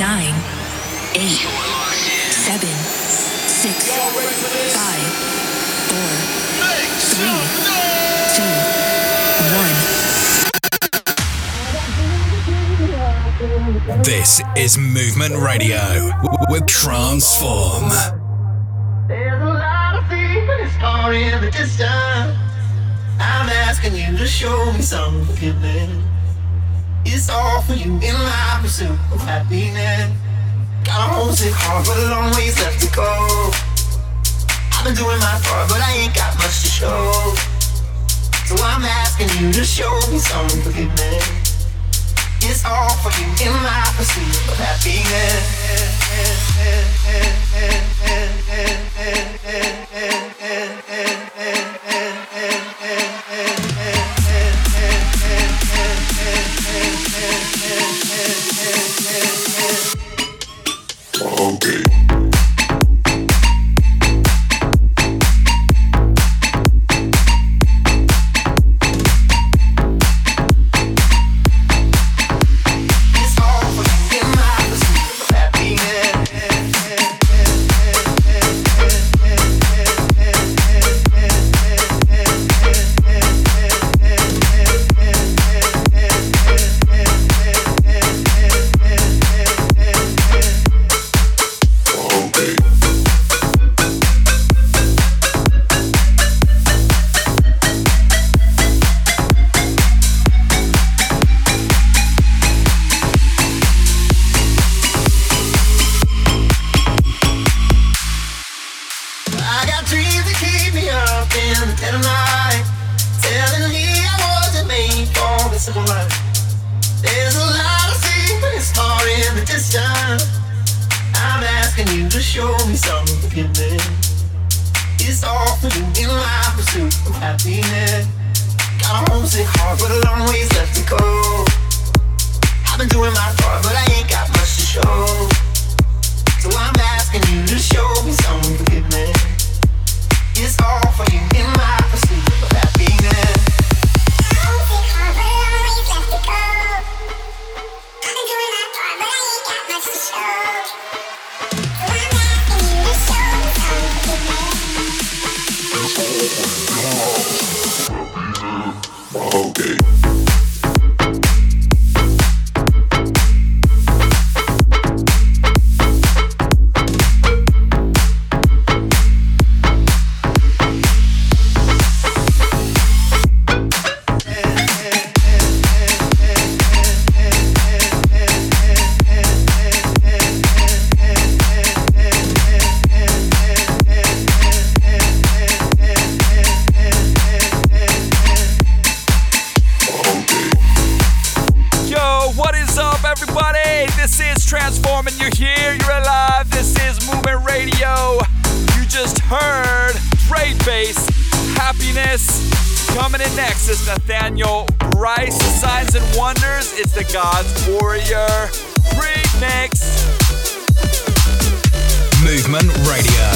nine, eight, seven, six, five, four, three, two, one. This is Movement Radio with Transform. There's a lot of secrets far in the distance. I'm asking you to show me some forgiveness. It's all for you in my pursuit of happiness. Got a homesick heart, but a long ways left to go. I've been doing my part, but I ain't got much to show. So I'm asking you to show me some forgiveness. It's all for you in my pursuit of happiness. I Nathaneal Bryce, Signs and Wonders. It's the God's Warrior remix. Movement Radio.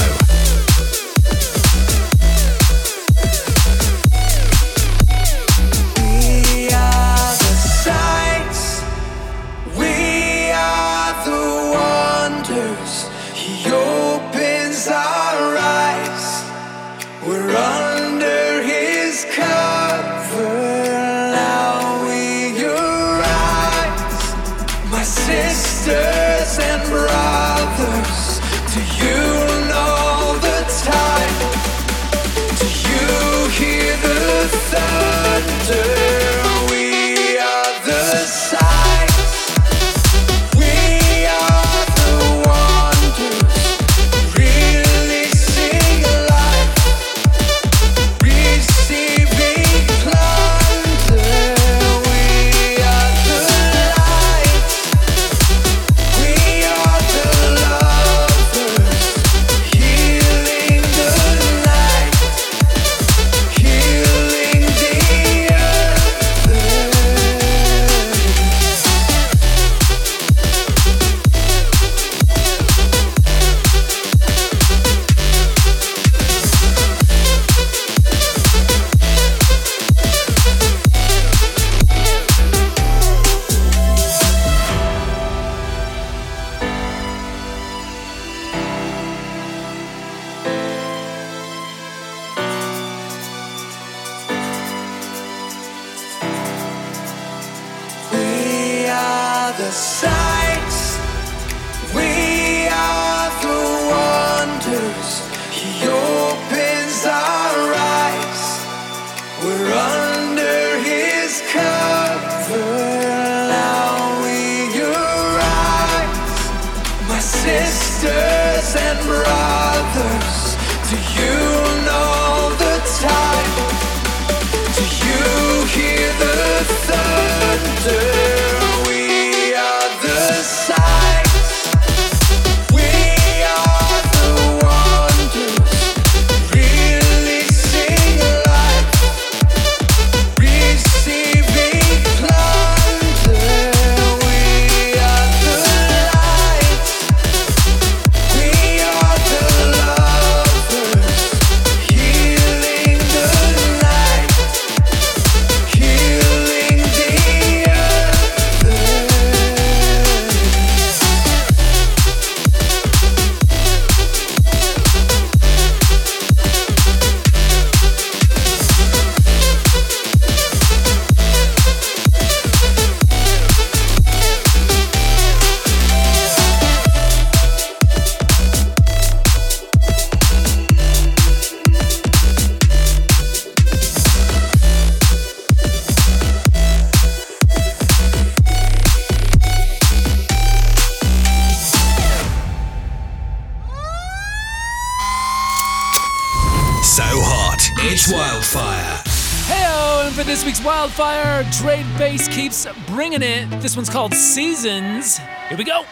Drade Bass keeps bringing it. This one's called Seasons. Here we go.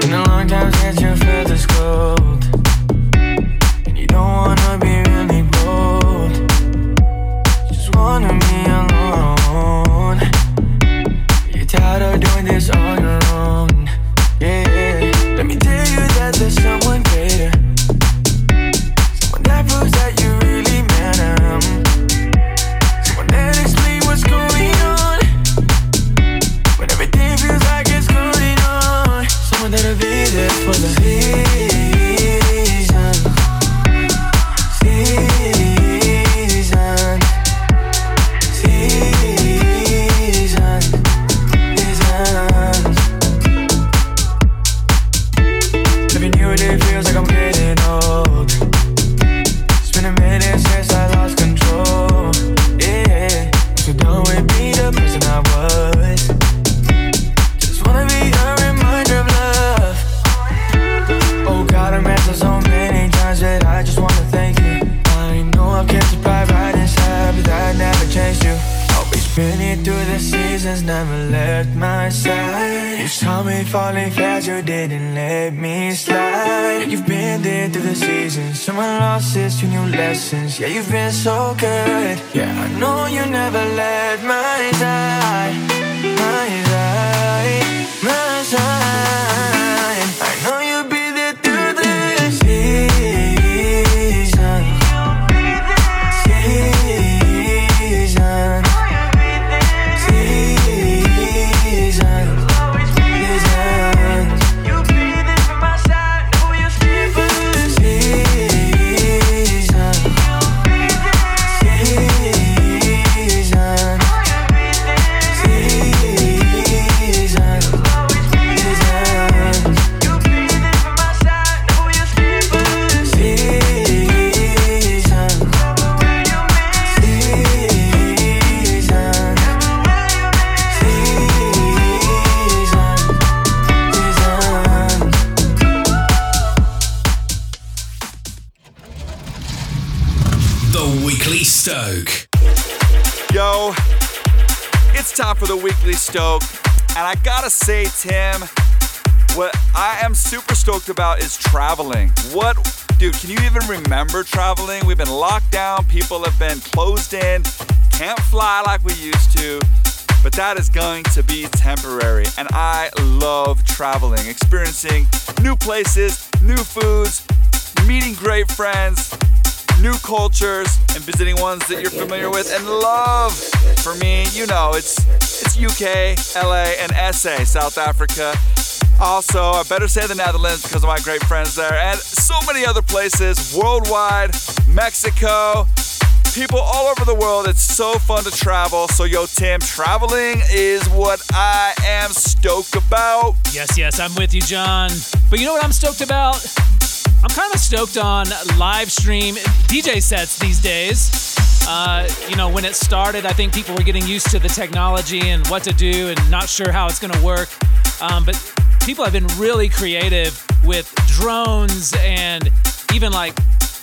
Been a long time since you felt this cold, falling fast, you didn't let me slide. You've been there through the seasons, some losses, two new lessons. Yeah, you've been so good. Yeah, I know you never let my side, my side, my side. For the weekly stoke. And I gotta say, Tim, what I am super stoked about is traveling. What, dude, can you even remember traveling? We've been locked down, people have been closed in, can't fly like we used to. But that is going to be temporary. And I love traveling, experiencing new places, new foods, meeting great friends, new cultures and visiting ones that you're familiar with and love. For me, you know, it's it's UK, LA, and SA, South Africa. Also, I better say the Netherlands because of my great friends there, and so many other places worldwide. Mexico, people all over the world. It's so fun to travel. So, yo, Tim, traveling is what I am stoked about. Yes, yes, I'm with you, John. But you know what I'm stoked about? I'm kind of stoked on live stream DJ sets these days. Uh, you know, when it started, I think people were getting used to the technology and what to do and not sure how it's going to work. Um, but people have been really creative with drones and even like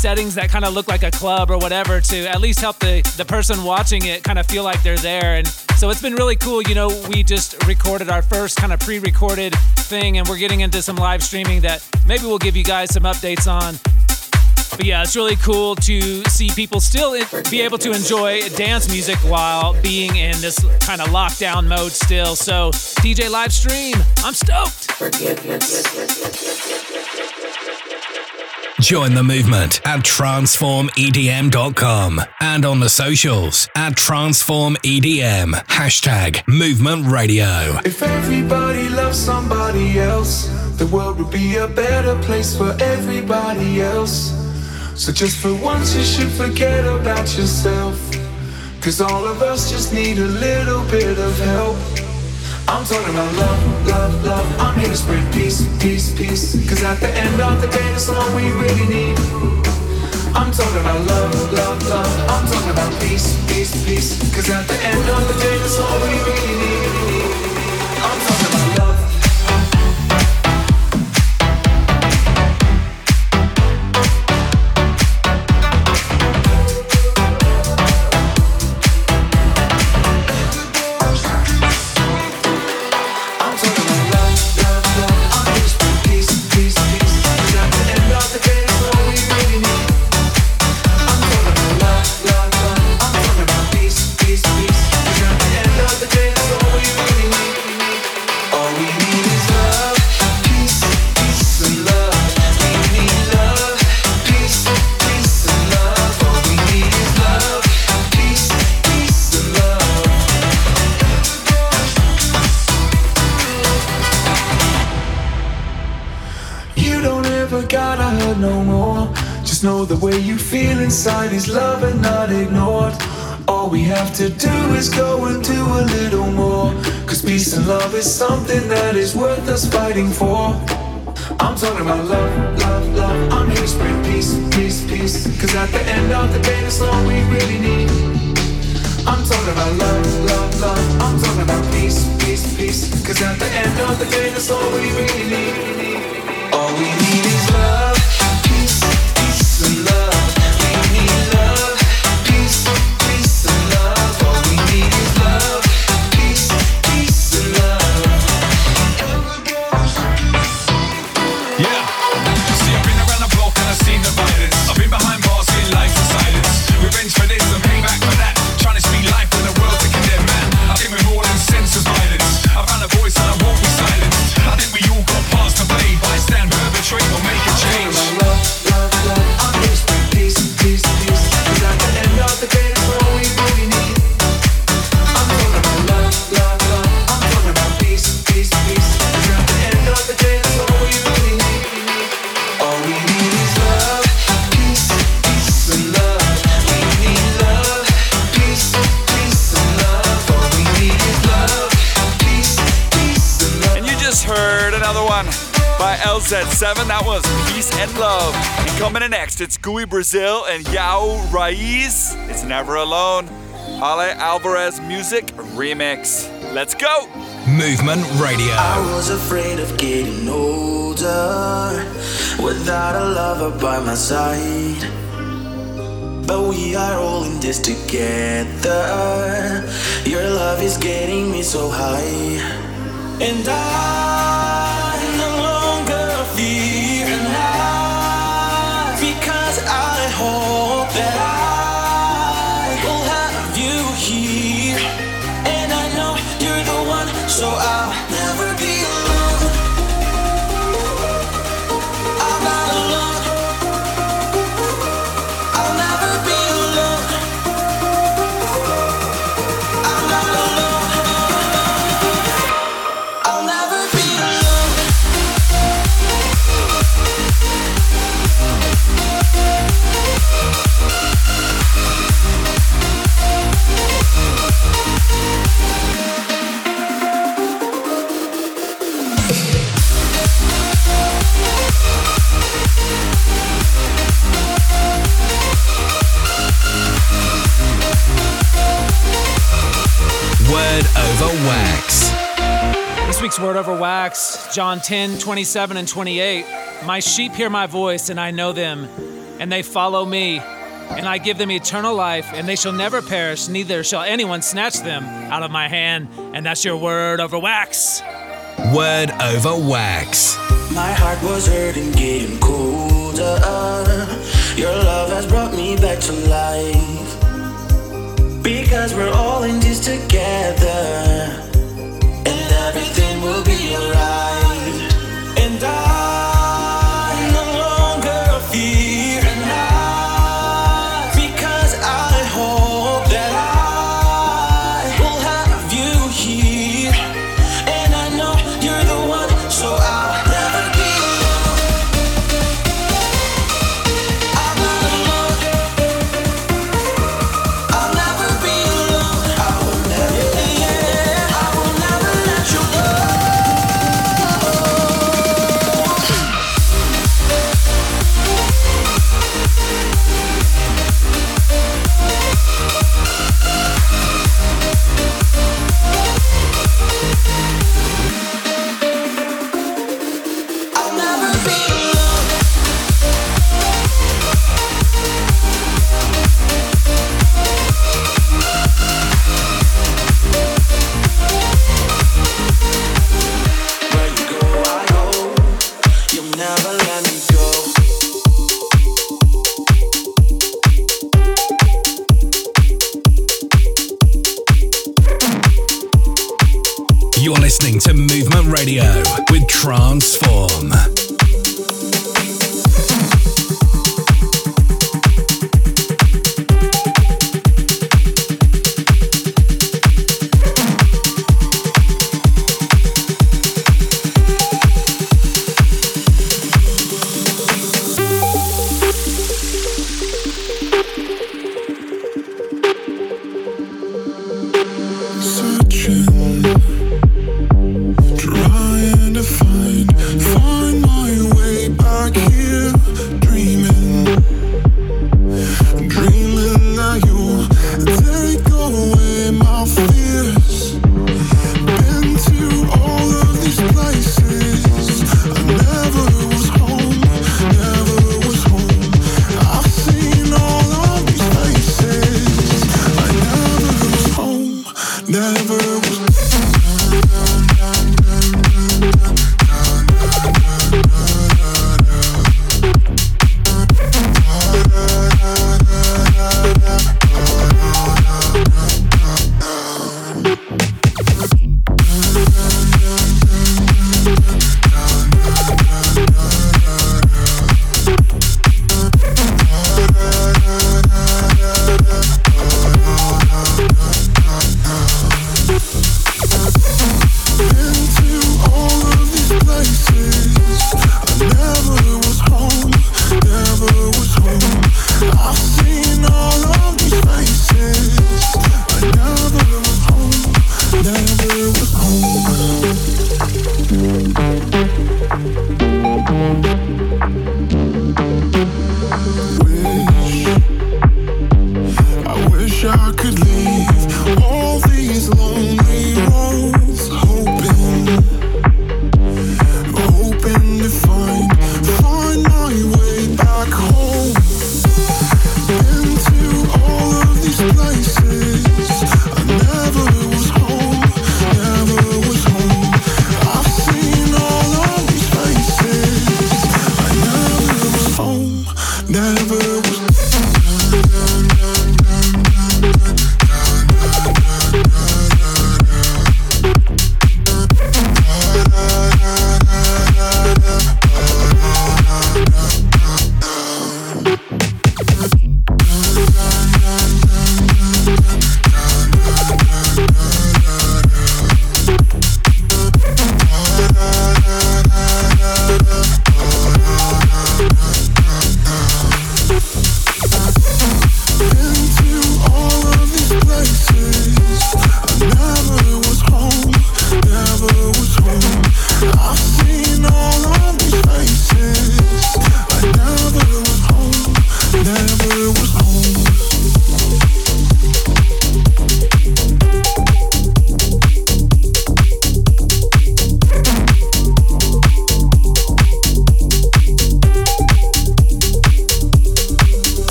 settings that kind of look like a club or whatever to at least help the, the person watching it kind of feel like they're there. And so it's been really cool. You know, we just recorded our first kind of pre recorded thing and we're getting into some live streaming that maybe we'll give you guys some updates on. But yeah, it's really cool to see people still be able to enjoy dance music while being in this kind of lockdown mode still. So, DJ live stream, I'm stoked. Join the movement at transformedm.com and on the socials at transformedm. Hashtag movement radio. If everybody loves somebody else, the world would be a better place for everybody else. So just for once, you should forget about yourself. Cause all of us just need a little bit of help. I'm talking about love, love, love. I'm here to spread peace, peace, peace. Cause at the end of the day, that's all we really need. I'm talking about love, love, love. I'm talking about peace, peace, peace. Cause at the end of the day, that's all we really need. All we have to do is go and do a little more. Cause peace and love is something that is worth us fighting for. I'm talking about love, love, love. I'm here to spread peace, peace, peace. Cause at the end of the day, that's all we really need. I'm talking about love, love, love. I'm talking about peace, peace, peace. Cause at the end of the day, that's all we really need. All we need is love, coming it's Gui Brazil and Joao Reiz. It's Never Alone. Ale Alvarez Music Remix. Let's go. Movement Radio. I was afraid of getting older without a lover by my side. But we are all in this together. Your love is getting me so high. And I week's word over wax, John 10, 27 and 28. My sheep hear my voice, and I know them, and they follow me. And I give them eternal life, and they shall never perish, neither shall anyone snatch them out of my hand. And that's your word over wax. Word over wax. My heart was hurting, getting colder. Your love has brought me back to life. Because we're all in this together. And everything will be alright.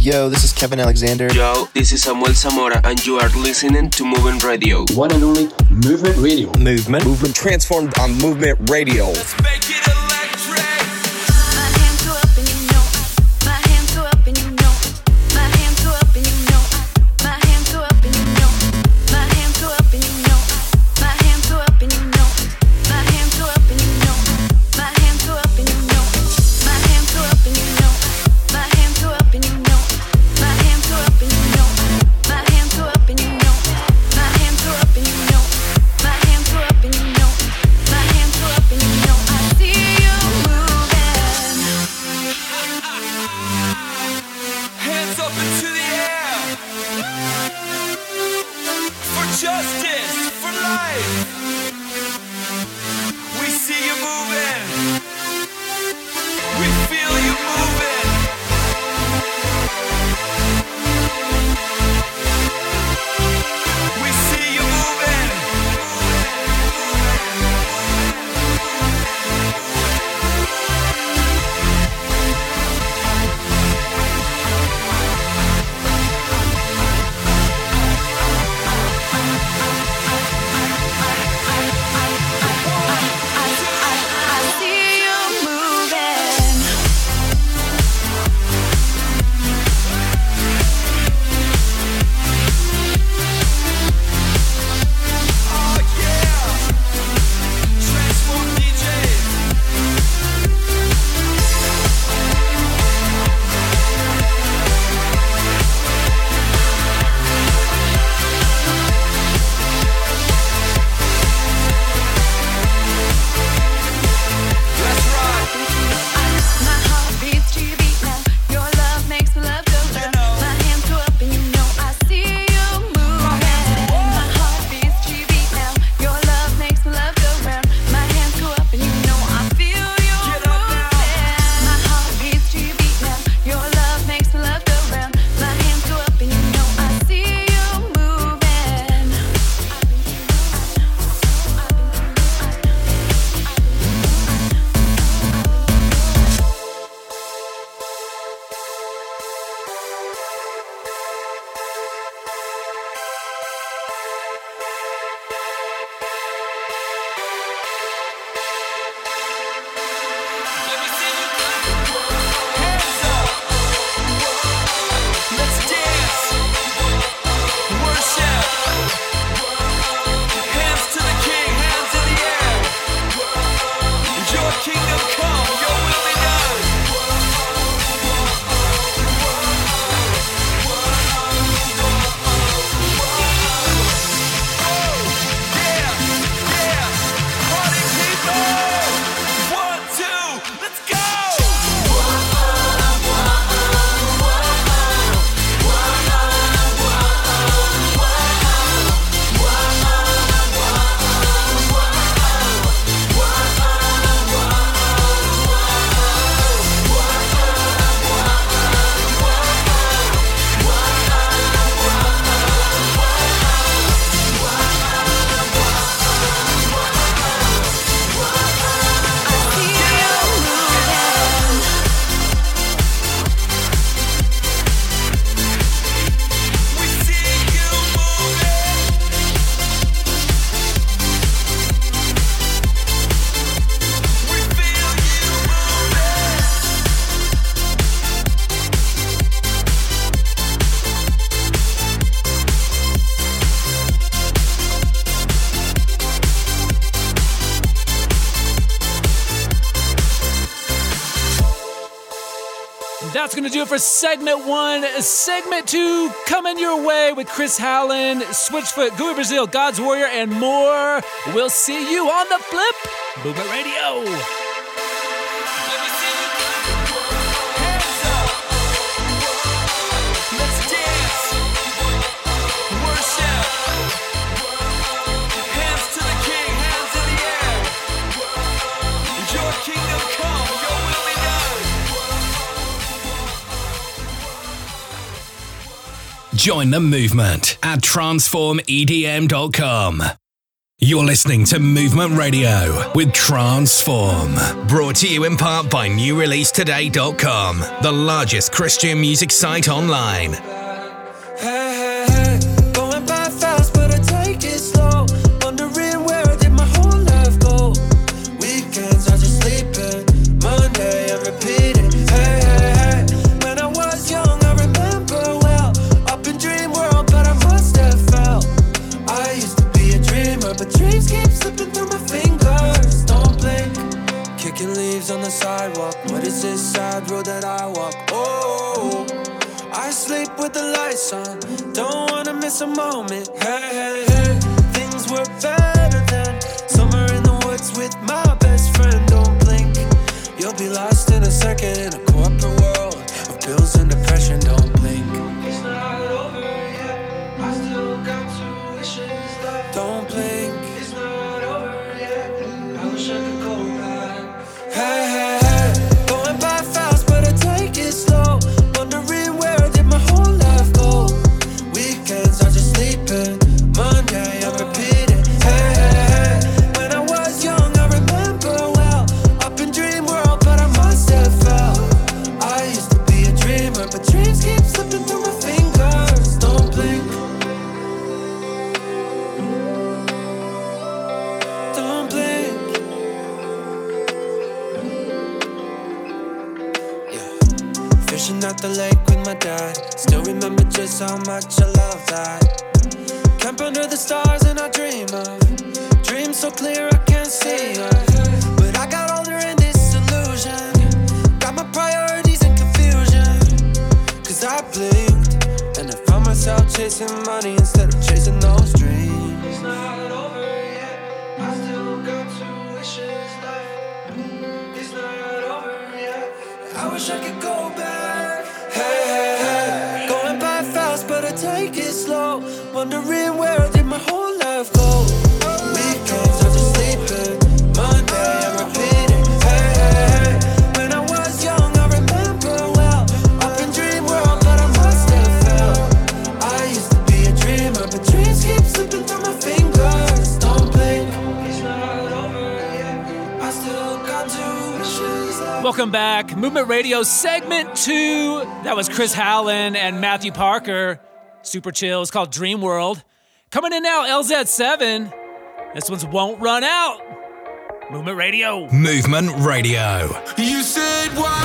Yo, this is Kevin Alexander. Yo, this is Samuel Zamora, and you are listening to Movement Radio. One and only Movement Radio. Movement. Movement transformed on Movement Radio. that's going to do it for segment one. Segment two coming your way with Chris Howland, Switchfoot, Gui Brazil, God's Warrior, and more. We'll see you on the flip. Boomer Radio. Join the movement at transformedm.com. You're listening to Movement Radio with Transform. Brought to you in part by NewReleaseToday.com, the largest Christian music site online. Hey, hey, is this sad road that I walk? Oh. I sleep with the lights on, don't wanna miss a moment. Hey, hey, hey, things were better then. Summer in the woods with my best friend. Don't blink, you'll be lost in a second Fishing at the lake with my dad. Still remember just how much I love that. Camp under the stars and I dream of dreams so clear I can't see her. But I got older in this illusion. Got my priorities in confusion. Cause I blinked and I found myself chasing money instead of chasing those Wondering where did my whole life go? Weekends I just sleeping. Monday I repeat it. Hey, hey, hey. When I was young, I remember well. Up in dream world, but I must have fell. I used to be a dreamer, but dreams keep slipping through my fingers. Don't blink. It's not over yet. I still got two wishes. Welcome back. Movement Radio segment two. That was Chris Howland and Matthew Parker. Super chill. It's called Dream World. Coming in now, LZ7. This one's Won't Run Out. Movement Radio. Movement Radio. You said, why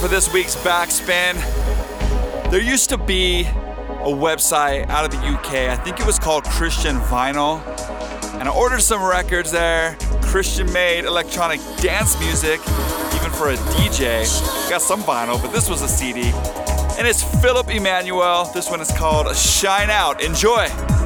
for this week's backspin. There used to be a website out of the UK, I think it was called Christian Vinyl, and I ordered some records there. Christian made electronic dance music, even for a DJ. Got some vinyl, but this was a CD. And it's Philip Emmanuel. This one is called Shine Out. Enjoy!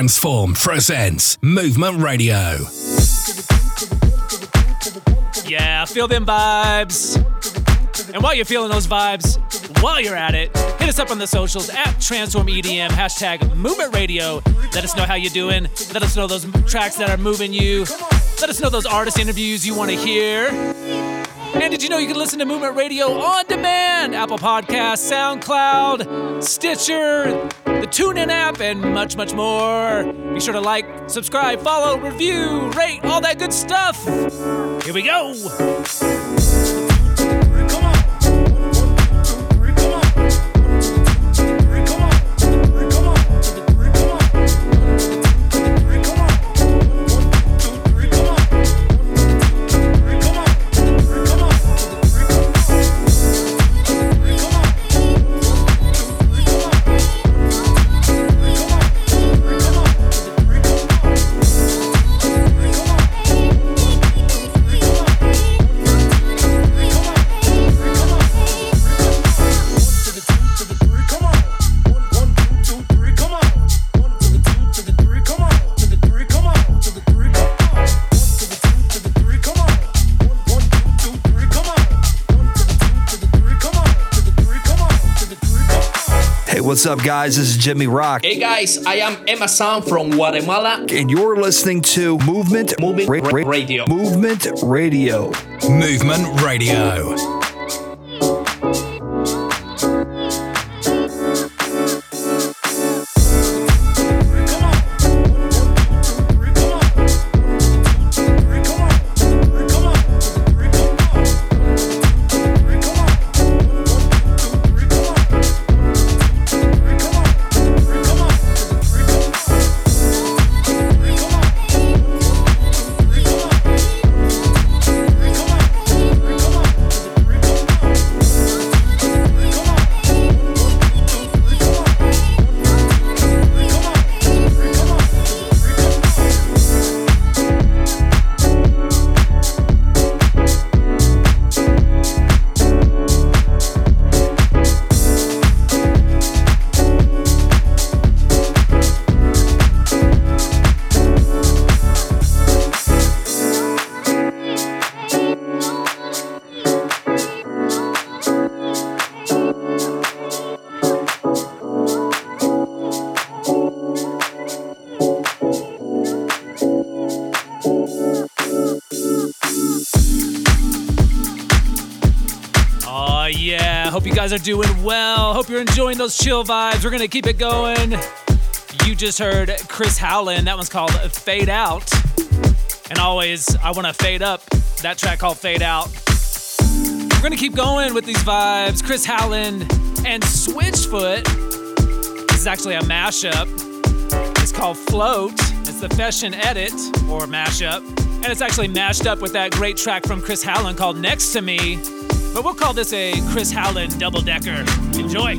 Transform presents Movement Radio. Yeah, feel them vibes. And while you're feeling those vibes, while you're at it, hit us up on the socials at Transform EDM, hashtag Movement Radio. Let us know how you're doing. Let us know those tracks that are moving you. Let us know those artist interviews you want to hear. And did you know you can listen to Movement Radio on demand? Apple Podcasts, SoundCloud, Stitcher, the TuneIn app, and much, much more. Be sure to like, subscribe, follow, review, rate, all that good stuff. Here we go. What's up, guys? This is Jimmy Rock, Hey guys, I am Emma Sound from Guatemala. and you're listening to Movement Movement Ra- Ra- Radio. Movement Radio. Movement Radio. Yeah. Hope you guys are doing well. Hope you're enjoying those chill vibes. We're going to keep it going. You just heard Chris Howland. That one's called Fade Out. And always, I want to fade up. That track called Fade Out. We're going to keep going with these vibes. Chris Howland and Switchfoot. This is actually a mashup. It's called Float. It's the Feshon Edit or mashup. And it's actually mashed up with that great track from Chris Howland called Next to Me. But we'll call this a Chris Howland double decker. Enjoy.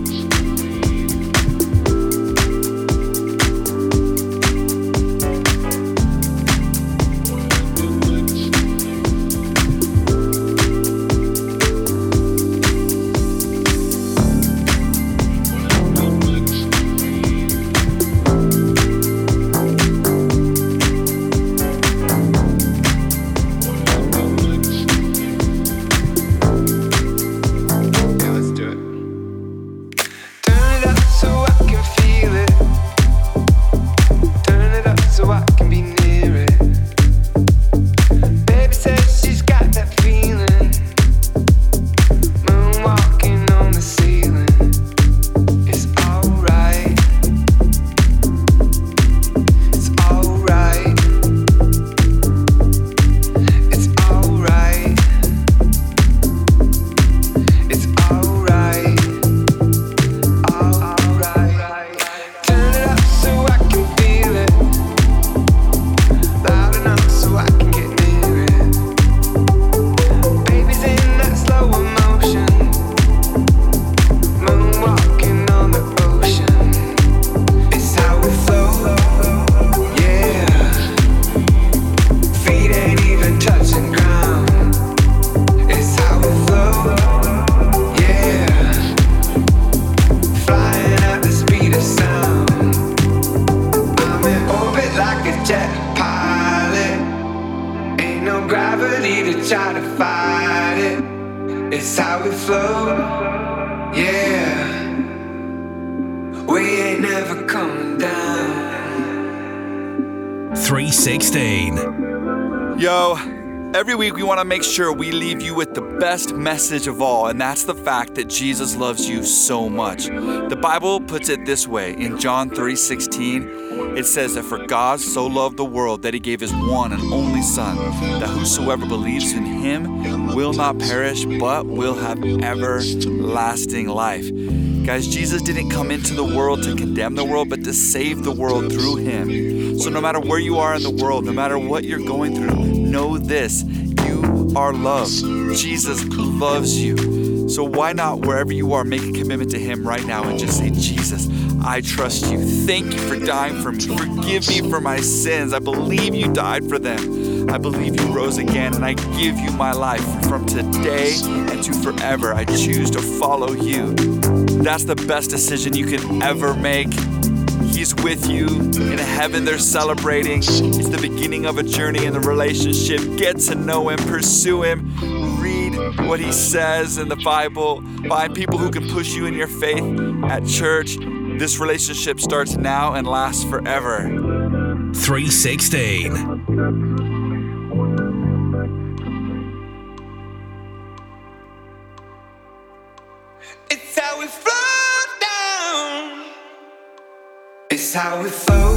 To make sure we leave you with the best message of all, and that's the fact that Jesus loves you so much. The Bible puts it this way in John 3:16. It says that for God so loved the world that he gave his one and only Son, that whosoever believes in him will not perish but will have everlasting life. Guys, Jesus didn't come into the world to condemn the world, but to save the world through him. So no matter where you are in the world, no matter what you're going through, know this are loved. Jesus loves you. So why not, wherever you are, make a commitment to Him right now and just say, Jesus, I trust you. Thank you for dying for me. Forgive me for my sins. I believe you died for them. I believe you rose again, and I give you my life. From today and to forever, I choose to follow you. That's the best decision you can ever make. He's with you. In heaven, they're celebrating. It's the beginning of a journey in the relationship. Get to know Him, pursue Him, read what He says in the Bible, find people who can push you in your faith at church. This relationship starts now and lasts forever. 316. We flow.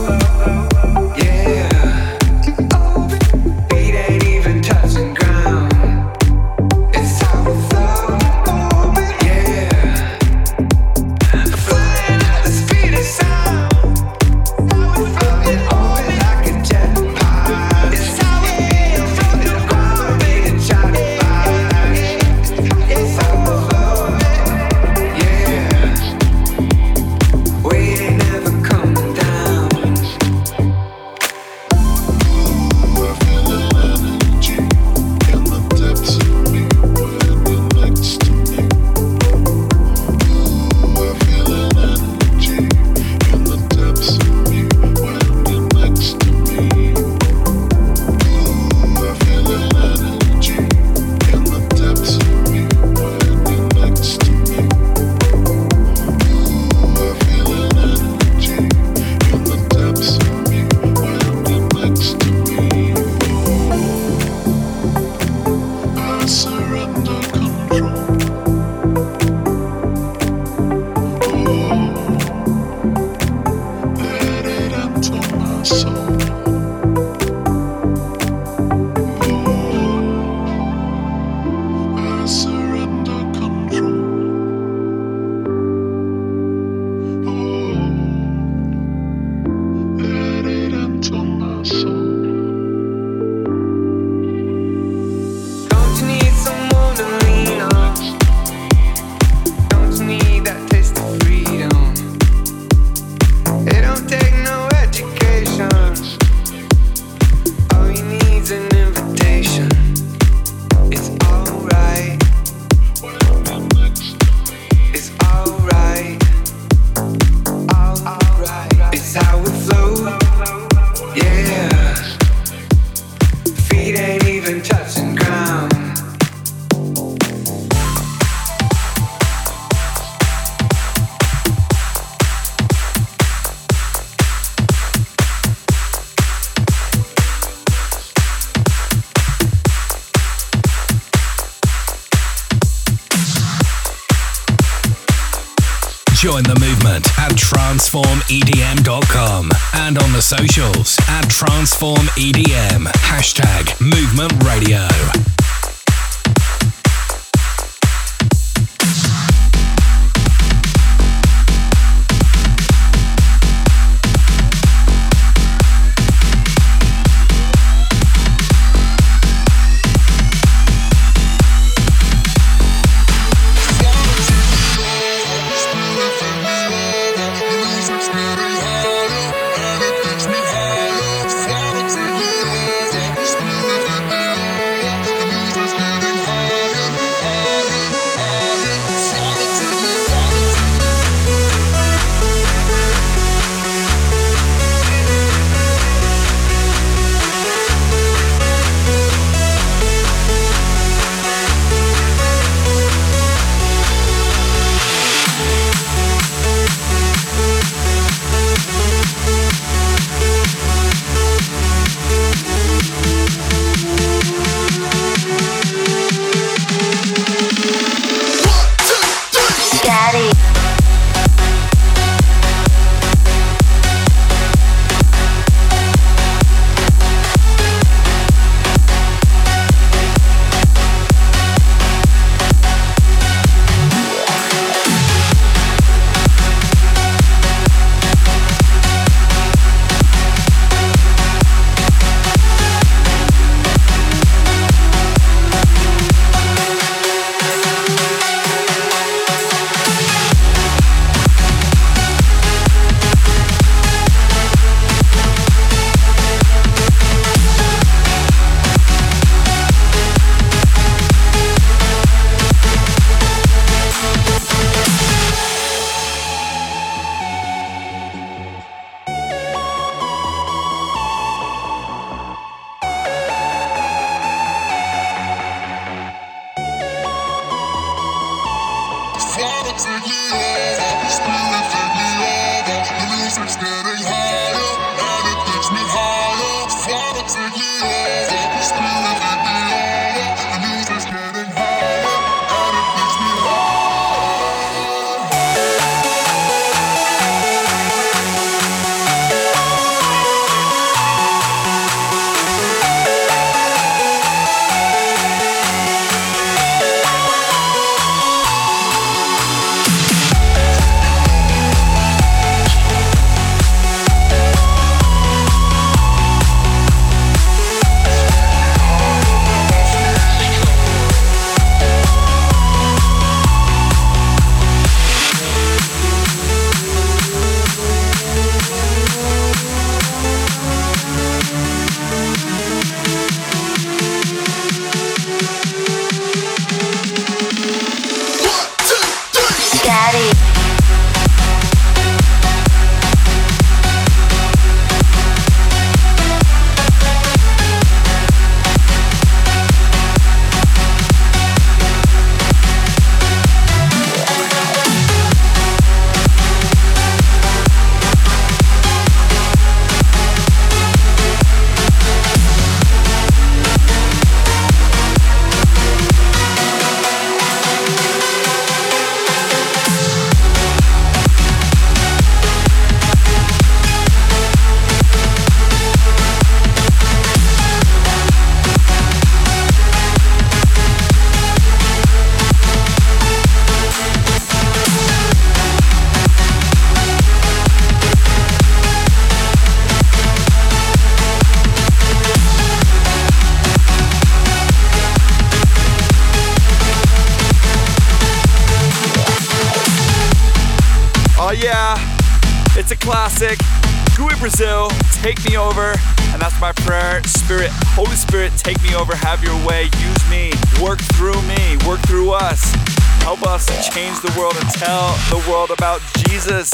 Transformedm. Hashtag change the world and tell the world about Jesus.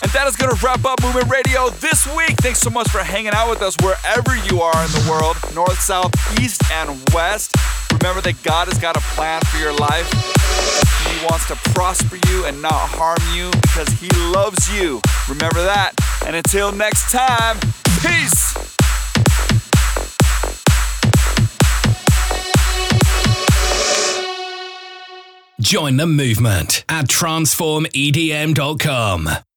And that is going to wrap up Movement Radio this week. Thanks so much for hanging out with us wherever you are in the world north, south, east, and west. Remember that God has got a plan for your life. He wants to prosper you and not harm you because He loves you. Remember that. And until next time, peace. Join the movement at transformedm.com.